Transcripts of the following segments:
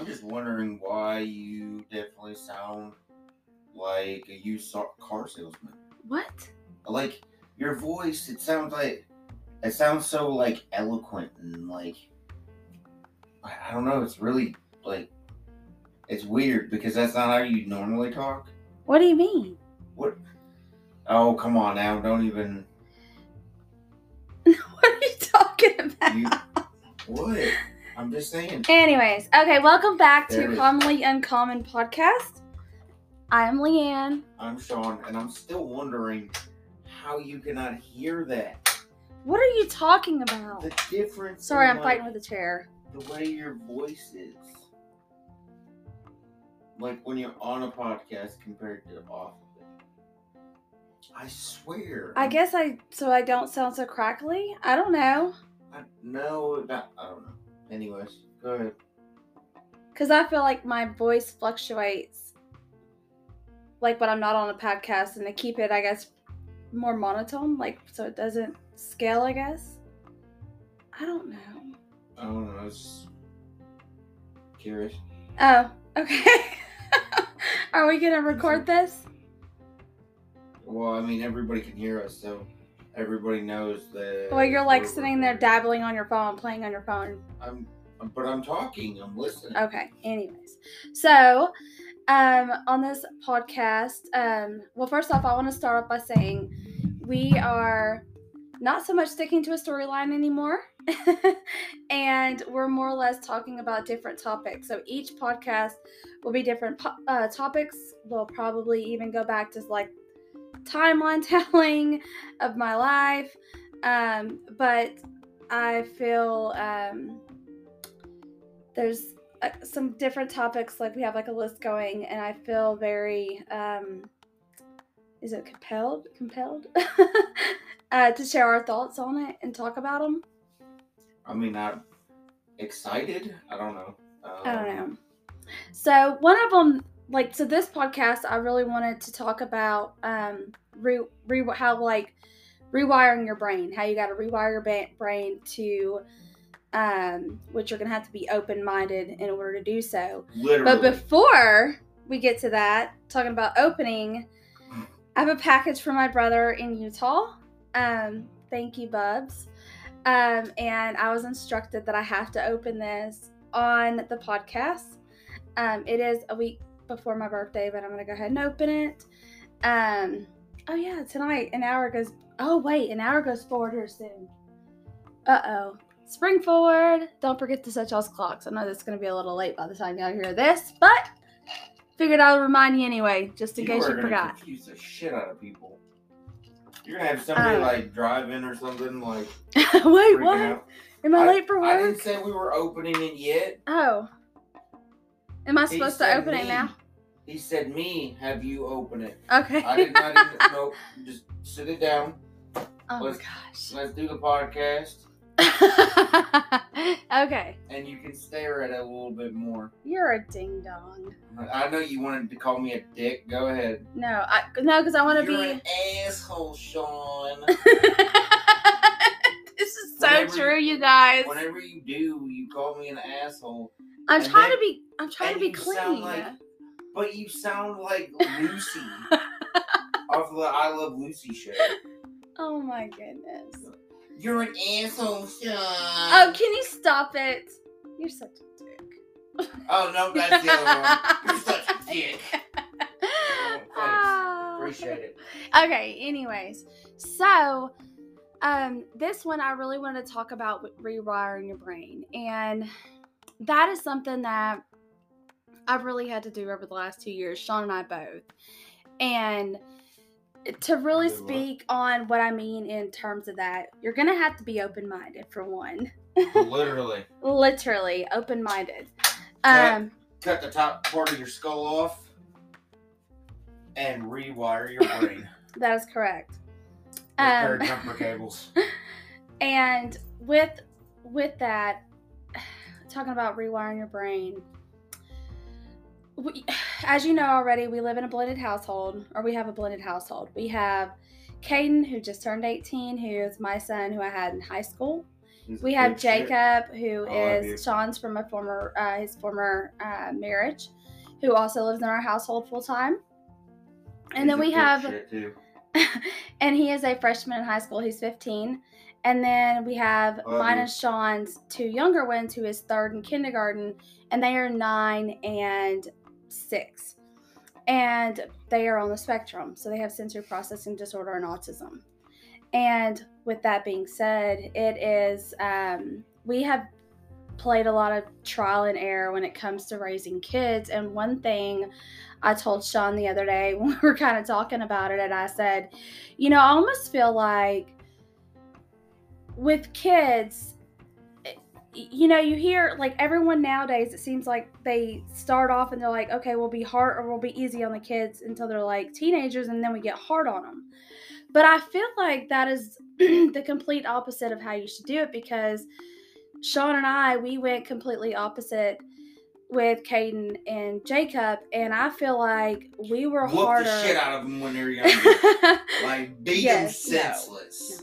I'm just wondering why you definitely sound like a used car salesman. What? Like your voice, it sounds like it sounds so like eloquent and like I I don't know. It's really like it's weird because that's not how you normally talk. What do you mean? What? Oh come on now! Don't even what are you talking about? you. what? I'm just saying. Anyways, okay, welcome back There it to is. Commonly Uncommon Podcast. I am Leanne. I'm Sean, and I'm still wondering how you cannot hear that. What are you talking about? The difference. Sorry, in, I'm like, fighting with a chair. the way your voice is. Like when you're on a podcast compared to off of it. I swear. I guess I so I don't sound so crackly. I don't know. I, no, not, I don't know. Anyways, go ahead. Cause I feel like my voice fluctuates. Like when I'm not on a podcast and to keep it, I guess, more monotone, like so it doesn't scale, I guess. I don't know. I don't know. I was curious. Oh, okay. Are we gonna record this? Well, I mean, everybody can hear us, so everybody knows that. Well, you're like sitting there dabbling on your phone, playing on your phone. I'm, but I'm talking. I'm listening. Okay. Anyways, so um, on this podcast, um, well, first off, I want to start off by saying we are not so much sticking to a storyline anymore, and we're more or less talking about different topics. So each podcast will be different uh, topics. We'll probably even go back to like timeline telling of my life, um, but I feel um, there's uh, some different topics like we have like a list going and i feel very um is it compelled compelled uh to share our thoughts on it and talk about them I mean, I'm excited. I don't know. Um, i don't know so one of them like so this podcast i really wanted to talk about um re, re how like rewiring your brain how you got to rewire your ba- brain to um which you're gonna have to be open-minded in order to do so Literally. But before we get to that, talking about opening, I have a package for my brother in Utah. Um, thank you, Bubs. Um, and I was instructed that I have to open this on the podcast. Um, it is a week before my birthday, but I'm gonna go ahead and open it. Um, oh yeah, tonight an hour goes. Oh wait, an hour goes forward here soon. Uh oh. Spring forward. Don't forget to set y'all's clocks. I know that's going to be a little late by the time y'all hear this, but figured I would remind you anyway, just in case are you gonna forgot. Confuse the shit out of people. You're gonna have somebody Oh. like driving or something like Wait, what? out. Am I, late for what? I didn't say we were opening it yet. Oh. Am I supposed to open it now? He said me. Have you open it? Okay. I did not even. no, just sit it down. oh Let's- gosh. Let's do the podcast, okay. and you can stare at it a little bit more. You're a ding dong. I know you wanted to call me a dick. Go ahead. No, I no, because I want to be. an asshole, Sean. this is so Whenever- true, you guys. Whenever you do, you call me an asshole. I'm trying then- to be. I'm trying to be clean. like- But you sound like Lucy off the I Love Lucy show. oh my goodness. You're an asshole, Sean. Oh, can you stop it? You're such a dick. Oh, no, that's the other one. You're such a dick. Ah. Appreciate it. Okay, anyways. So, um, this one I really want to talk about rewiring your brain. And that is something that I've really had to do over the last two years, Sean and I both. And to really speak on what I mean in terms of that, you're going to have to be open minded for one. Literally. Literally open minded. Um, Cut the top part of your skull off and rewire your brain. that is correct. Um, jumper cables. and with with that talking about rewiring your brain we, as you know already we live in a blended household or we have a blended household we have Caden who just turned 18 who is my son who I had in high school He's We have big shit. Jacob, who I is Sean's from a former uh, his former uh, marriage, who also lives in our household full time. And He's then we have and he is a freshman in high school. He's 15. And then we have Love mine and Sean's two younger ones, who is third in kindergarten, and they are nine and six. And they are on the spectrum. So they have sensory processing disorder and autism. And with that being said, it is, um, we have played a lot of trial and error when it comes to raising kids. And one thing I told Sean the other day when we were kind of talking about it, and I said, you know, I almost feel like with kids, you know, you hear like everyone nowadays, it seems like they start off and they're like, okay, we'll be hard or we'll be easy on the kids until they're like teenagers and then we get hard on them. But I feel like that is the complete opposite of how you should do it because Sean and I, we went completely opposite with Caden and Jacob, and I feel like we were Whoop harder. the shit out of them when they're younger. like beat Yes, them senseless.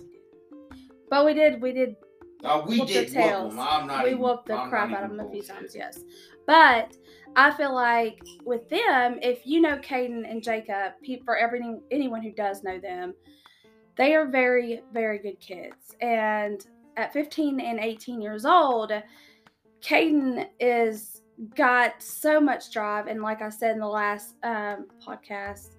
but we did, we did Oh, we Whoop their did whoop tails. them. I'm not we whooped the I'm crap out of them a few times, yes. But I feel like with them, if you know Caden and Jacob, for every, anyone who does know them, they are very, very good kids. And at 15 and 18 years old, Caden is got so much drive. And like I said in the last um, podcast,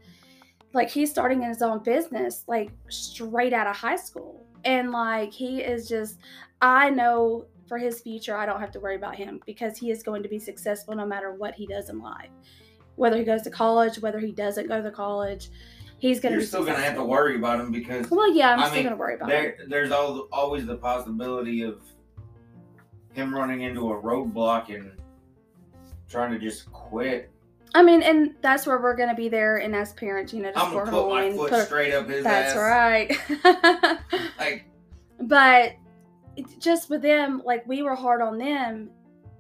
like he's starting his own business, like straight out of high school. And like he is just, I know for his future, I don't have to worry about him because he is going to be successful no matter what he does in life. Whether he goes to college, whether he doesn't go to college, he's going to You're still gonna have to worry about him because Well, yeah, I'm I still mean, going to worry about him. there's al- always the possibility of him running into a roadblock and trying to just quit. I mean, and that's where we're going to be there. And as parents, you know, just I'm gonna put my foot put- straight up his That's ass. That's right. Like but just with them, like we were hard on them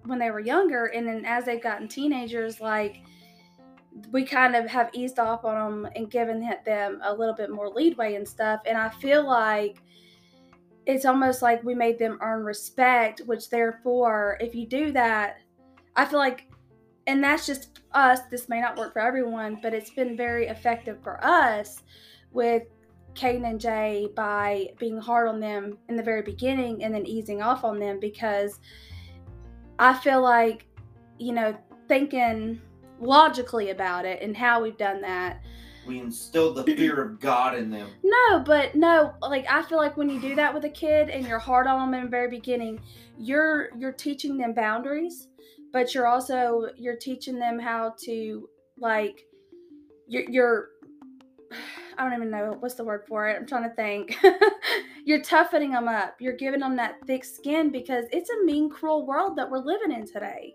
when they were younger, and then as they've gotten teenagers, like we kind of have eased off on them and given them a little bit more leadway and stuff. And I feel like it's almost like we made them earn respect, which therefore, if you do that, I feel like, and that's just us. This may not work for everyone, but it's been very effective for us with Caden and Jay by being hard on them in the very beginning and then easing off on them because I feel like, you know, thinking logically about it and how we've done that. we instilled the fear of God in them. No, but no, like I feel like when you do that with a kid and you're hard on them in the very beginning, you're you're teaching them boundaries, but you're also you're teaching them how to like you're you're I don't even know what's the word for it. I'm trying to think. you're toughening them up. You're giving them that thick skin because it's a mean, cruel world that we're living in today.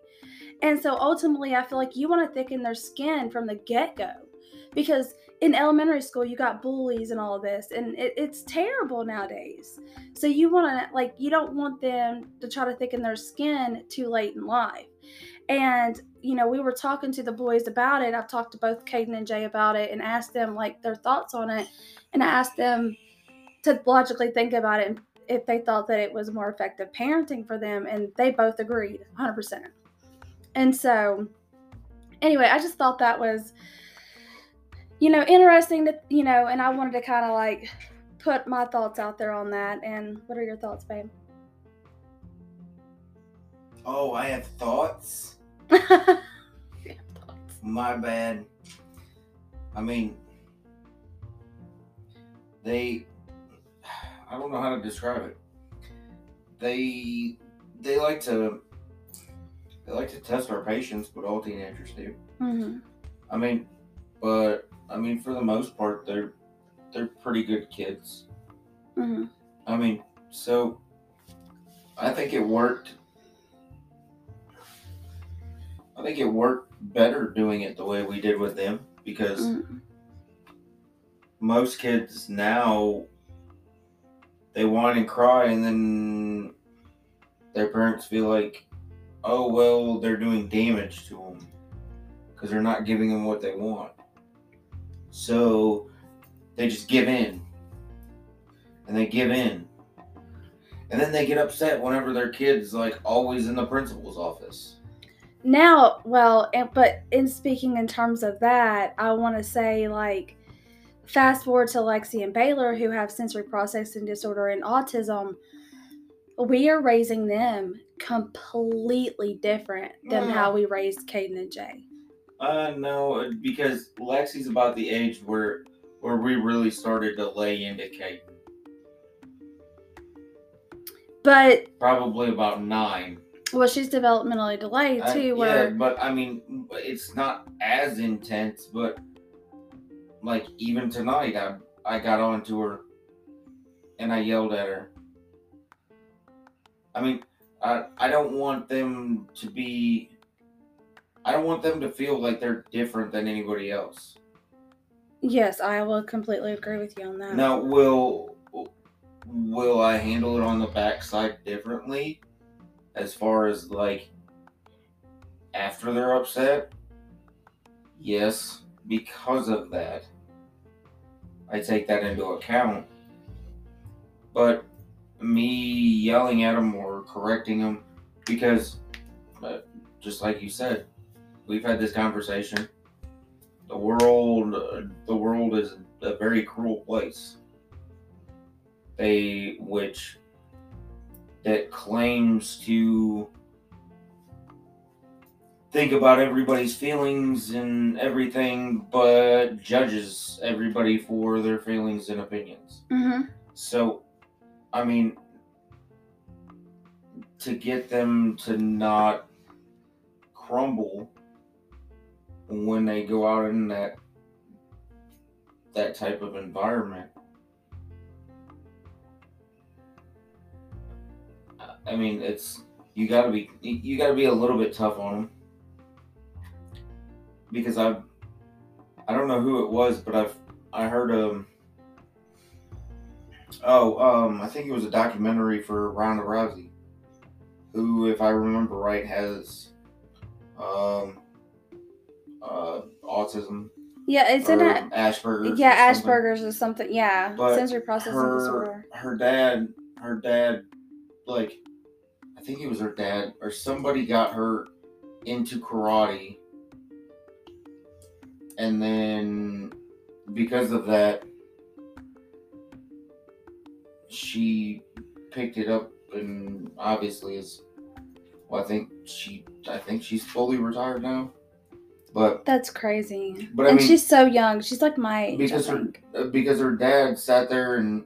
And so ultimately, I feel like you want to thicken their skin from the get go because in elementary school, you got bullies and all of this, and it, it's terrible nowadays. So you want to, like, you don't want them to try to thicken their skin too late in life. And, you know, we were talking to the boys about it. I've talked to both Caden and Jay about it and asked them, like, their thoughts on it. And I asked them to logically think about it and if they thought that it was more effective parenting for them. And they both agreed 100%. And so, anyway, I just thought that was, you know, interesting to, you know, and I wanted to kind of like put my thoughts out there on that. And what are your thoughts, babe? Oh, I have thoughts. My bad. I mean, they. I don't know how to describe it. They they like to they like to test our patience, but all teenagers do. hmm I mean, but I mean, for the most part, they're they're pretty good kids. hmm I mean, so I think it worked. I think it worked better doing it the way we did with them because mm. most kids now they whine and cry and then their parents feel like oh well they're doing damage to them because they're not giving them what they want. So they just give in. And they give in. And then they get upset whenever their kid's like always in the principal's office. Now, well, and, but in speaking in terms of that, I want to say like fast forward to Lexi and Baylor who have sensory processing disorder and autism. We are raising them completely different than Yeah. how we raised Caden and Jay. Uh no, because Lexi's about the age where where we really started to lay into Kate. But Probably about nine. Well, she's developmentally delayed I- too, yeah, where but I mean, it's not as intense. But like even tonight, I I got onto her and I yelled at her. I mean, I I don't want them to be. I don't want them to feel like they're different than anybody else. yes, I will completely agree with you on that. Now, will will I handle it on the backside differently, as far as like after they're upset? Yes, because of that, I take that into account. But me yelling at them or correcting them, because uh, just like you said, we've had this conversation. The world, uh, the world is a very cruel place. They, which, that claims to think about everybody's feelings and everything, but judges everybody for their feelings and opinions. hmm So, I mean, to get them to not crumble when they go out in that that type of environment. I- I mean, it's you got to be you got to be a little bit tough on them because I've I don't know who it was, but I've I heard um Oh, um, I think it was a documentary for Ronda Rousey, who, if I remember right, has um, uh, autism Yeah, it's in a Asperger's. yeah or. Asperger's or something. Yeah, But sensory processing her, disorder. her dad, her dad, like, I think it was her dad or somebody got her into karate, and then because of that, she picked it up and obviously is. Well, I think she, I think she's fully retired now, but That's crazy. But I and mean- she's so young. She's like my age. because her, uh, because her dad sat there and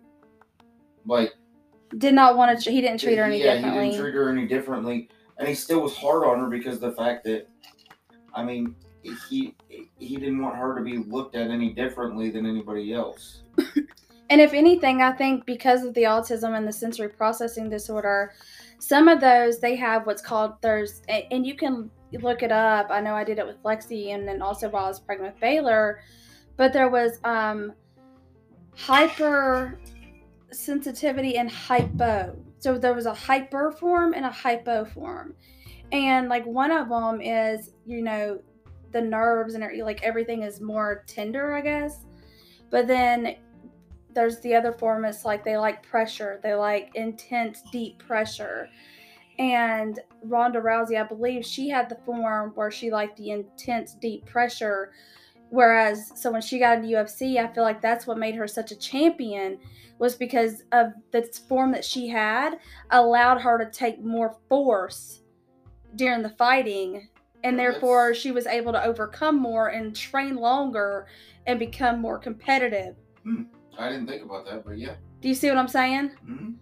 like Did not want to. He didn't treat her any yeah, differently. he didn't treat her any differently, and he still was hard on her because of the fact that, I mean, he he didn't want her to be looked at any differently than anybody else. And if anything, I think because of the autism and the sensory processing disorder, some of those they have what's called there's and you can look it up. I know I did it with Lexi and then also while I was pregnant with Baylor, but there was um hyper sensitivity and hypo. So there was a hyper form and a hypo form. And like one of them is, you know, the nerves and like everything is more tender, I guess. But then there's the other form it's like they like pressure they like intense deep pressure and ronda rousey i believe she had the form where she liked the intense deep pressure whereas so when she got into ufc i feel like that's what made her such a champion was because of the form that she had allowed her to take more force during the fighting. And therefore she was able to overcome more and train longer and become more competitive. I didn't think about that, but yeah. do you see what i'm saying? Hmm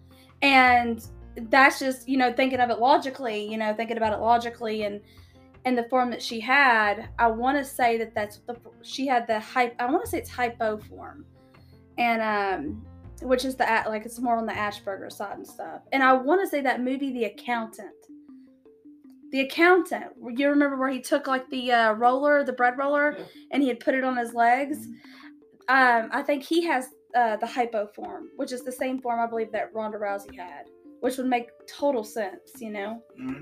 and that's just you know thinking of it logically you know thinking about it logically and and the form that she had i want to say that that's the she had the hype i want to say it's hypo form. And um which is the like it's more on the Asperger side and stuff and i want to say that movie the accountant the accountant you remember where he took like the uh, roller the bread roller Yeah. and he had put it on his legs um, I think he has uh, the hypo form, which is the same form I believe that Ronda Rousey had, which would make total sense, you know. hmm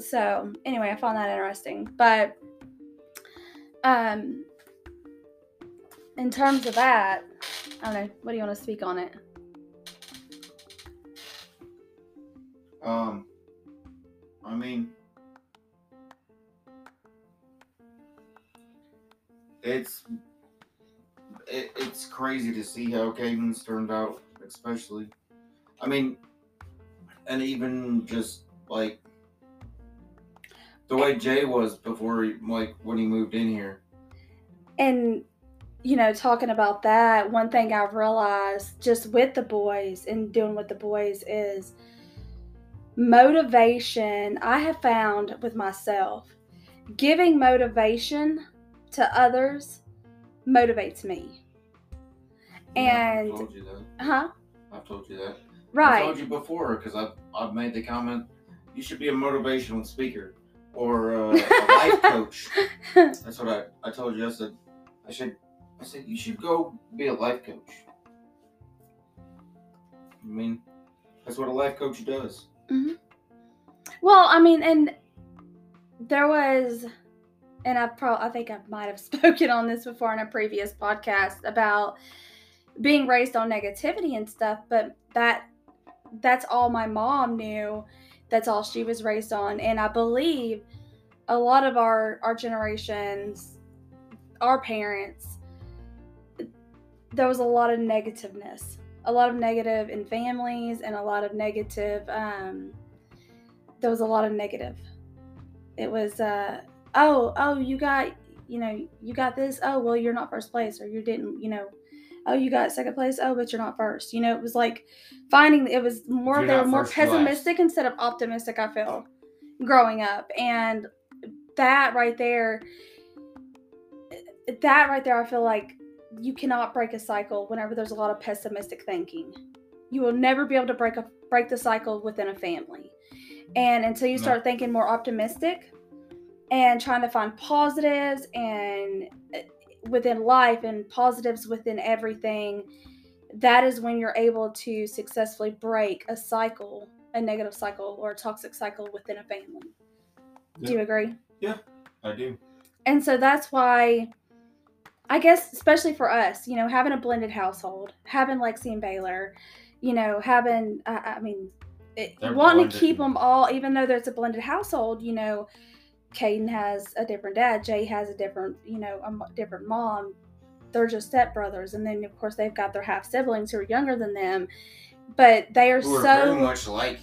So anyway, I found that interesting. But um, in terms of that, I don't know. What do you want to speak on it? Um, I mean, it's it, it's crazy to see how Caden's turned out, especially. I mean, and even just like the way Jay was before, he, like when he moved in here. And you know, talking about that, one thing I've realized just with the boys and doing with the boys is motivation. I have found with myself, giving motivation to others motivates me. Yeah, And I've told you that. huh? I've told you that. I Right. told you before because I've I've made the comment. You should be a motivational speaker or uh, a life coach. That's what I, I told you. I said I should I said you should go be a life coach. I mean, that's what a life coach does. Mm-hmm. Well, I mean, and there was, and I probably, I think I might have spoken on this before in a previous podcast about being raised on negativity and stuff, but that that's all my mom knew. That's all she was raised on, and I believe a lot of our our generations, our parents, there was a lot of negativeness, a lot of negative in families, and a lot of negative. Um, there was a lot of negative. It was, uh, oh, oh, you got, you know, you got this. Oh, well, you're not first place, or you didn't, you know. Oh, you got second place. Oh, but you're not first. You know, it was like finding. It was more. You're they were more pessimistic instead of optimistic. I feel growing up, and that right there, that right there, I feel like you cannot break a cycle whenever there's a lot of pessimistic thinking. You will never be able to break a break the cycle within a family. And until you No. start thinking more optimistic and trying to find positives and uh, within life and positives within everything, that is when you're able to successfully break a cycle, a negative cycle or a toxic cycle within a family. Do you agree? Yeah, I do. And so that's why I guess especially for us, you know, having a blended household, having Lexi and Baylor, you know, having I, I mean, it, wanting to keep them all, even though there's a blended household, you know, Caden has a different dad, Jay has a different, you know, a different mom. They're just stepbrothers, and then of course they've got their half siblings who are younger than them, but they are Who are so very much like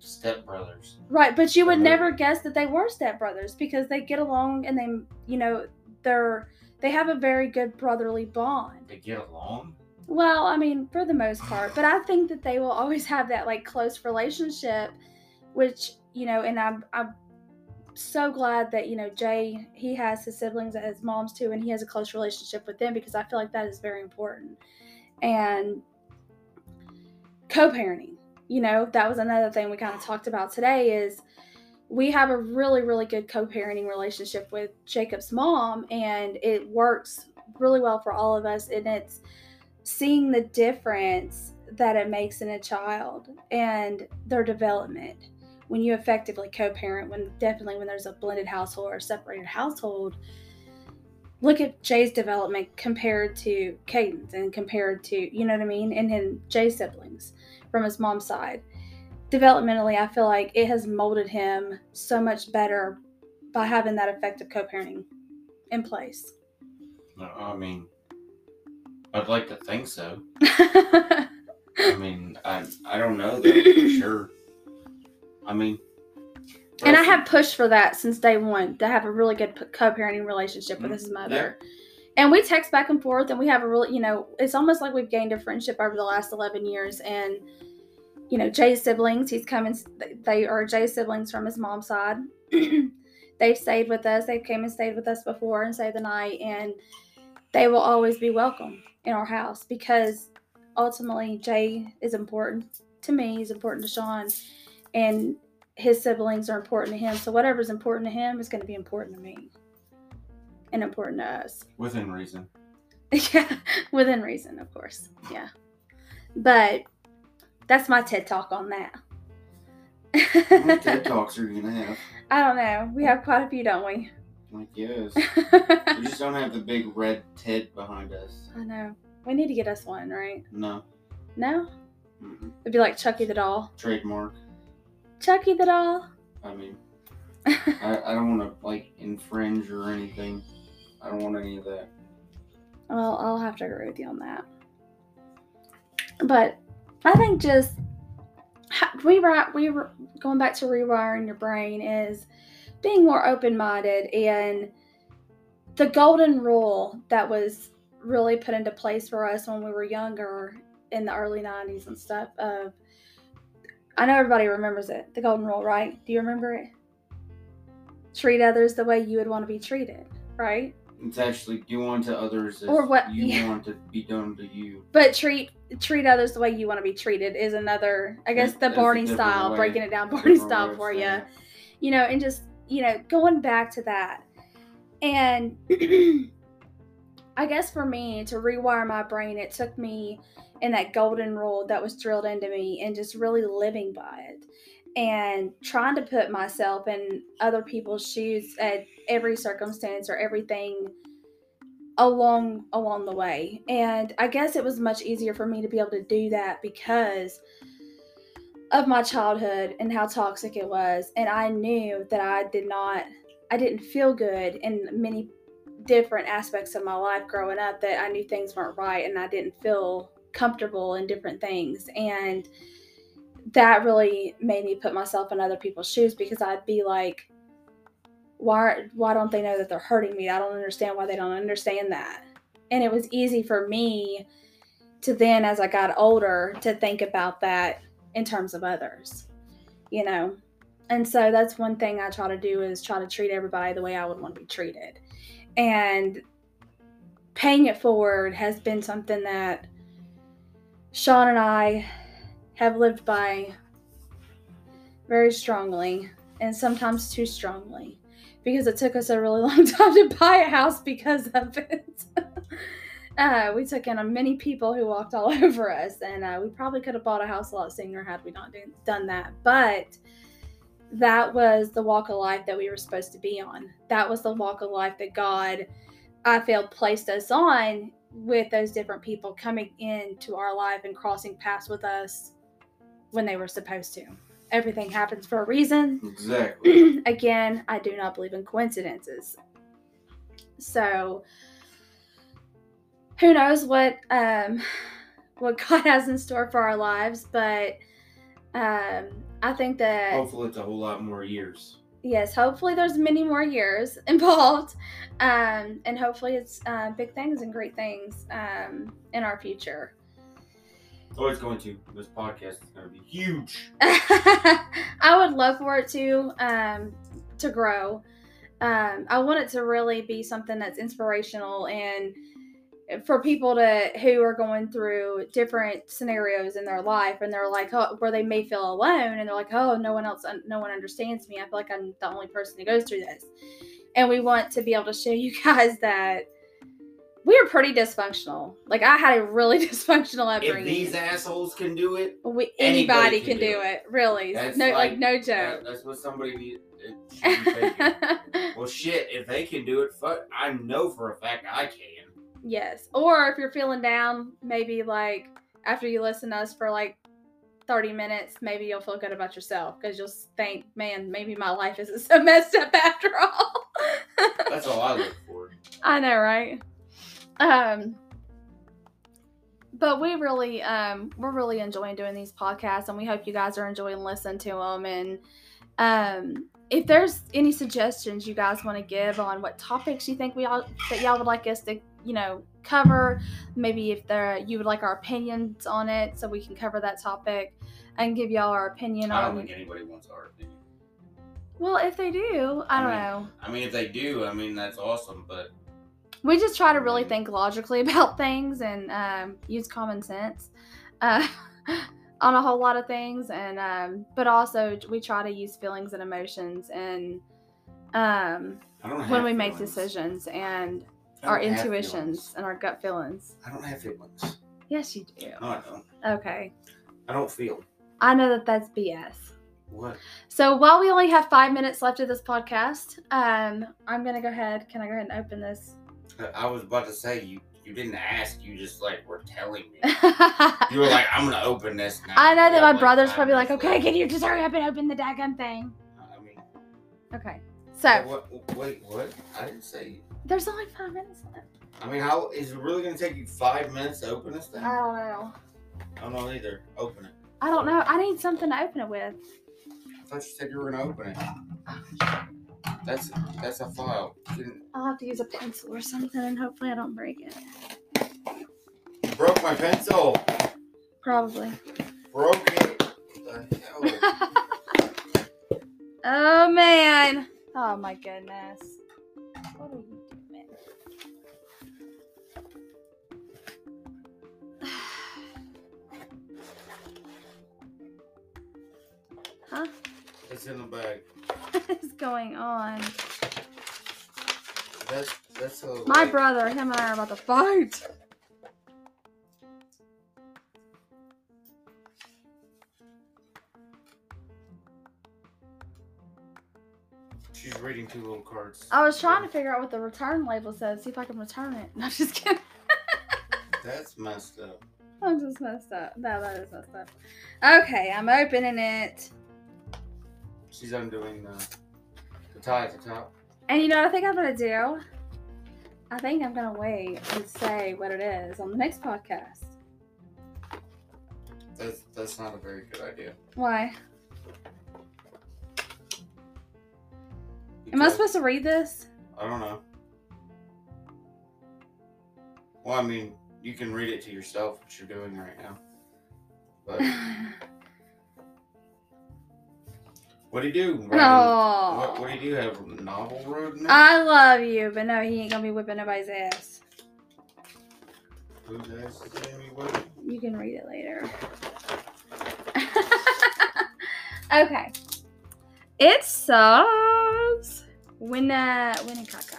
stepbrothers. Right, but you would Mhm. never guess that they were stepbrothers because they get along and they, you know, they're they have a very good brotherly bond. They get along. Well, I mean, for the most part, but I think that they will always have that like close relationship, which you know, and I'm I'm so glad that you know Jay he has his siblings and his moms too, and he has a close relationship with them because I feel like that is very important. And co-parenting, you know, that was another thing we kind of talked about today is we have a really really good co-parenting relationship with Jacob's mom, and it works really well for all of us, and it's seeing the difference that it makes in a child and their development. When you effectively co-parent when definitely when there's a blended household or separated household look at jay's development compared to Caden's and compared to you know what i mean? And then jay's siblings from his mom's side developmentally i feel like it has molded him so much better by having that effective co-parenting in place No, I mean, I'd like to think so. I mean, I I don't know though for sure. I mean, And I have pushed for that since day one to have a really good co-parenting relationship with his mm, mother. And we text back and forth, and we have a really, you know, it's almost like we've gained a friendship over the last 11 years. And, you know, Jay's siblings, he's coming, they are Jay's siblings from his mom's side. They've stayed with us. They've came and stayed with us before and stayed the night. And they will always be welcome in our house because ultimately Jay is important to me. He's important to Sean. And his siblings are important to him. So whatever's important to him is going to be important to me and important to us. within reason. yeah, within reason, of course. Yeah. But that's my TED talk on that. How TED talks are you gonna have? I don't know. We have quite a few, don't we? Like yes, we just don't have the big red TED behind us. I know. We need to get us one, right? No, No? Mm-mm. It'd be like Chucky the doll. trademark. Chucky the doll. I mean, I, I don't want to like infringe or anything. I don't want any of that. Well, I'll have to agree with you on that. But I think just were we were going back to rewiring your brain is being more open minded and the golden rule that was really put into place for us when we were younger in the early 90s and stuff of I know everybody remembers it, the golden rule, right? Do you remember it? Treat others the way you would want to be treated, right? It's actually do unto others as Or what- you yeah. want to be done to you. But treat treat others the way you want to be treated is another, I guess, the That's Barney style, way- breaking it down Barney style for you. it. You know, and just you know, going back to that, and I guess for me to rewire my brain, it took me in that golden rule that was drilled into me, and just really living by it, and trying to put myself in other people's shoes at every circumstance or everything along along the way. And i guess it was much easier for me to be able to do that because of my childhood and how toxic it was. And i knew that i did not i didn't feel good in many different aspects of my life growing up that i knew things weren't right and i didn't feel comfortable in different things. And that really made me put myself in other people's shoes because i'd be like why why don't they know that they're hurting me? I don't understand why they don't understand that. And it was easy for me to then as I got older to think about that in terms of others. You know. And so that's one thing I try to do is try to treat everybody the way I would want to be treated. And paying it forward has been something that Sean and I have lived by very strongly and sometimes too strongly because it took us a really long time to buy a house because of it. uh, we took in uh, many people who walked all over us, and uh, we probably could have bought a house a lot sooner had we not do- done that. But that was the walk of life that we were supposed to be on. That was the walk of life that God, I feel, placed us on with those different people coming into our life and crossing paths with us when they were supposed to. Everything happens for a reason Exactly. again, I do not believe in coincidences. So who knows what um what God has in store for our lives, but um I think that Hopefully, it's a whole lot more years. yes, hopefully there's many more years involved. Um and hopefully it's uh, big things and great things um in our future. Oh, it's going to. This podcast is going to be huge. I would love for it to um, to grow. Um, I want it to really be something that's inspirational and for people to who are going through different scenarios in their life and they're like oh, where they may feel alone and they're like oh no one else no one understands me i feel like i'm the only person who goes through this and we want to be able to show you guys that we are pretty dysfunctional like i had a really dysfunctional upbringing. If these assholes can do it, we, Anybody anybody can can, do do it. it. Really, That's no, like, like- no that, joke. that's what somebody need. It uh, should be thinking. well, shit. If they can do it, fuck, I know for a fact I can. yes, or if you're feeling down, maybe like after you listen to us for like thirty minutes, maybe you'll feel good about yourself because you'll think, man, maybe my life isn't so messed up after all. That's all I look for. I know, right? Um, but we really, um, we're really enjoying doing these podcasts, and we hope you guys are enjoying listening to them. And um, if there's any suggestions you guys want to give on what topics you think we all that y'all would like us to, you know, cover, maybe if there you would like our opinions on it, so we can cover that topic and give y'all our opinion I don't think anybody wants our opinion. well, if they do, I I don't mean- know. I mean, if they do, I mean that's awesome. But we just try to really Mhm. think logically about things and um, use common sense uh, on a whole lot of things and um, but also we try to use feelings and emotions and um, I don't have when we make feelings. decisions and our intuitions feelings. and our gut feelings I don't have feelings. yes you do No, I don't. okay I don't feel. i know that that's bs What? so while we only have five minutes left of this podcast um, i'm gonna go ahead can i go ahead and open this I- I was about to say you. you didn't ask. You just like were telling me. You were like, I'm gonna open this now. I know that my like, brother's probably like, okay, left." can you just hurry up and open the daggum thing? Uh, I mean, Okay. So what, wait, what? I didn't say. there's only five minutes left. I mean, how is it really gonna take you five minutes to open this thing? I don't know. I don't know either. Open it. I don't know. I need something to open it with. I thought you said you were gonna open it. Oh, That's that's a file. Didn't- I'll have to use a pencil or something, and hopefully I don't break it. you broke my pencil. Probably. Broke it. What the hell? oh man. Oh my goodness. What are you doing? huh? It's in the bag. What is going on? That's that's a. My like- brother, him and I are about to fight. She's reading two little cards. I was trying to figure out what the return label says, see if I can return it. No, I'm just kidding. That's messed up. I'm just messed up. No, that is messed up. Okay, I'm opening it. She's undoing the the tie at the top. And you know what I think I'm gonna do? I think I'm gonna wait and say what it is on the next podcast. That's that's not a very good idea. Why? Am I supposed to read this? I don't know. Well, I mean, you can read it to yourself, what you're doing right now. But what do you do? Writing- Oh. What, what do you do? Have a novel road? in? I love you, but no, he ain't gonna be whipping nobody's ass. Whose ass is whipping? You can read it later. okay. It says Winna Winnacaka.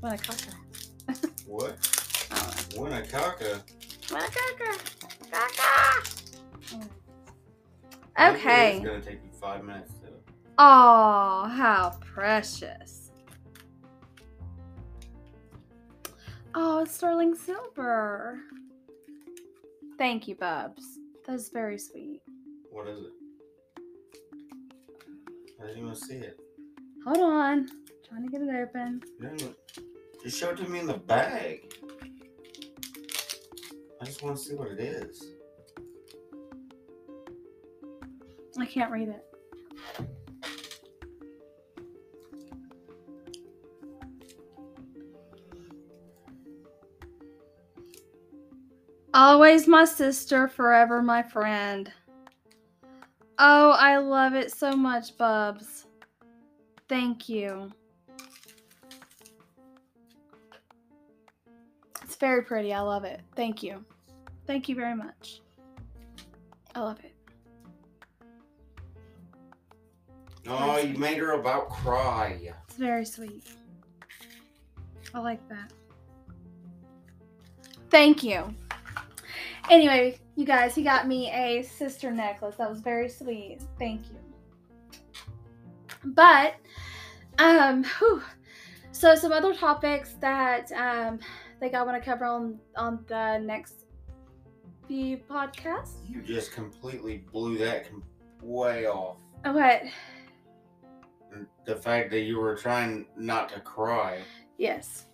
Winnacaka. What? I don't know. Winnacaka. Winnacaka. Kaka. Maybe Okay. It's gonna take you five minutes to. Oh, how precious. Oh, it's sterling silver. Thank you, Bubs. That's very sweet. What is it? I didn't even see it. Hold on. Trying to get it open. You Just show it to me in the bag. I just want to see what it is. I can't read it. Always my sister, forever my friend. Oh, I love it so much, Bubs. Thank you. It's very pretty. I love it. Thank you. Thank you very much. I love it. Oh, you made her about cry. It's very sweet. I like that. Thank you. Anyway, you guys, he got me a sister necklace. That was very sweet. Thank you. But, um, whew. so some other topics that um, I think I want to cover on on the next few podcasts. You just completely blew that com- way off. What? The fact that you were trying not to cry. Yes.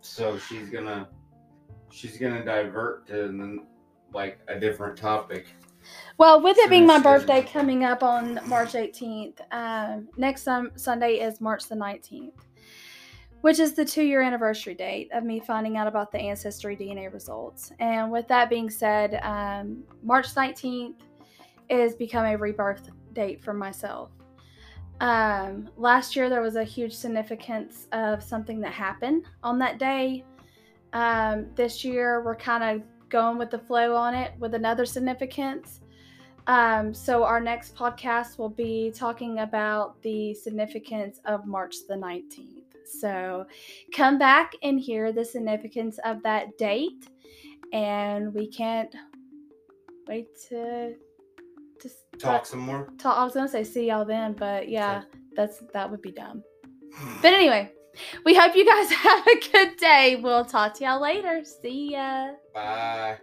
So she's gonna she's gonna divert to like a different topic. Well, with it being my birthday coming up on March 18th, um, next sun- Sunday is March the 19th, which is the two year anniversary date of me finding out about the Ancestry DNA results. And with that being said, um, March 19th is become a rebirth date for myself. Um, last year, there was a huge significance of something that happened on that day. Um, this year, we're kind of going with the flow on it with another significance. Um, so our next podcast will be talking about the significance of March the 19th. So come back and hear the significance of that date. And we can't wait to just Talk some more. talk. I was gonna say see y'all then, but yeah, that's that would be dumb. But anyway, We hope you guys have a good day. We'll talk to y'all later. See ya. Bye.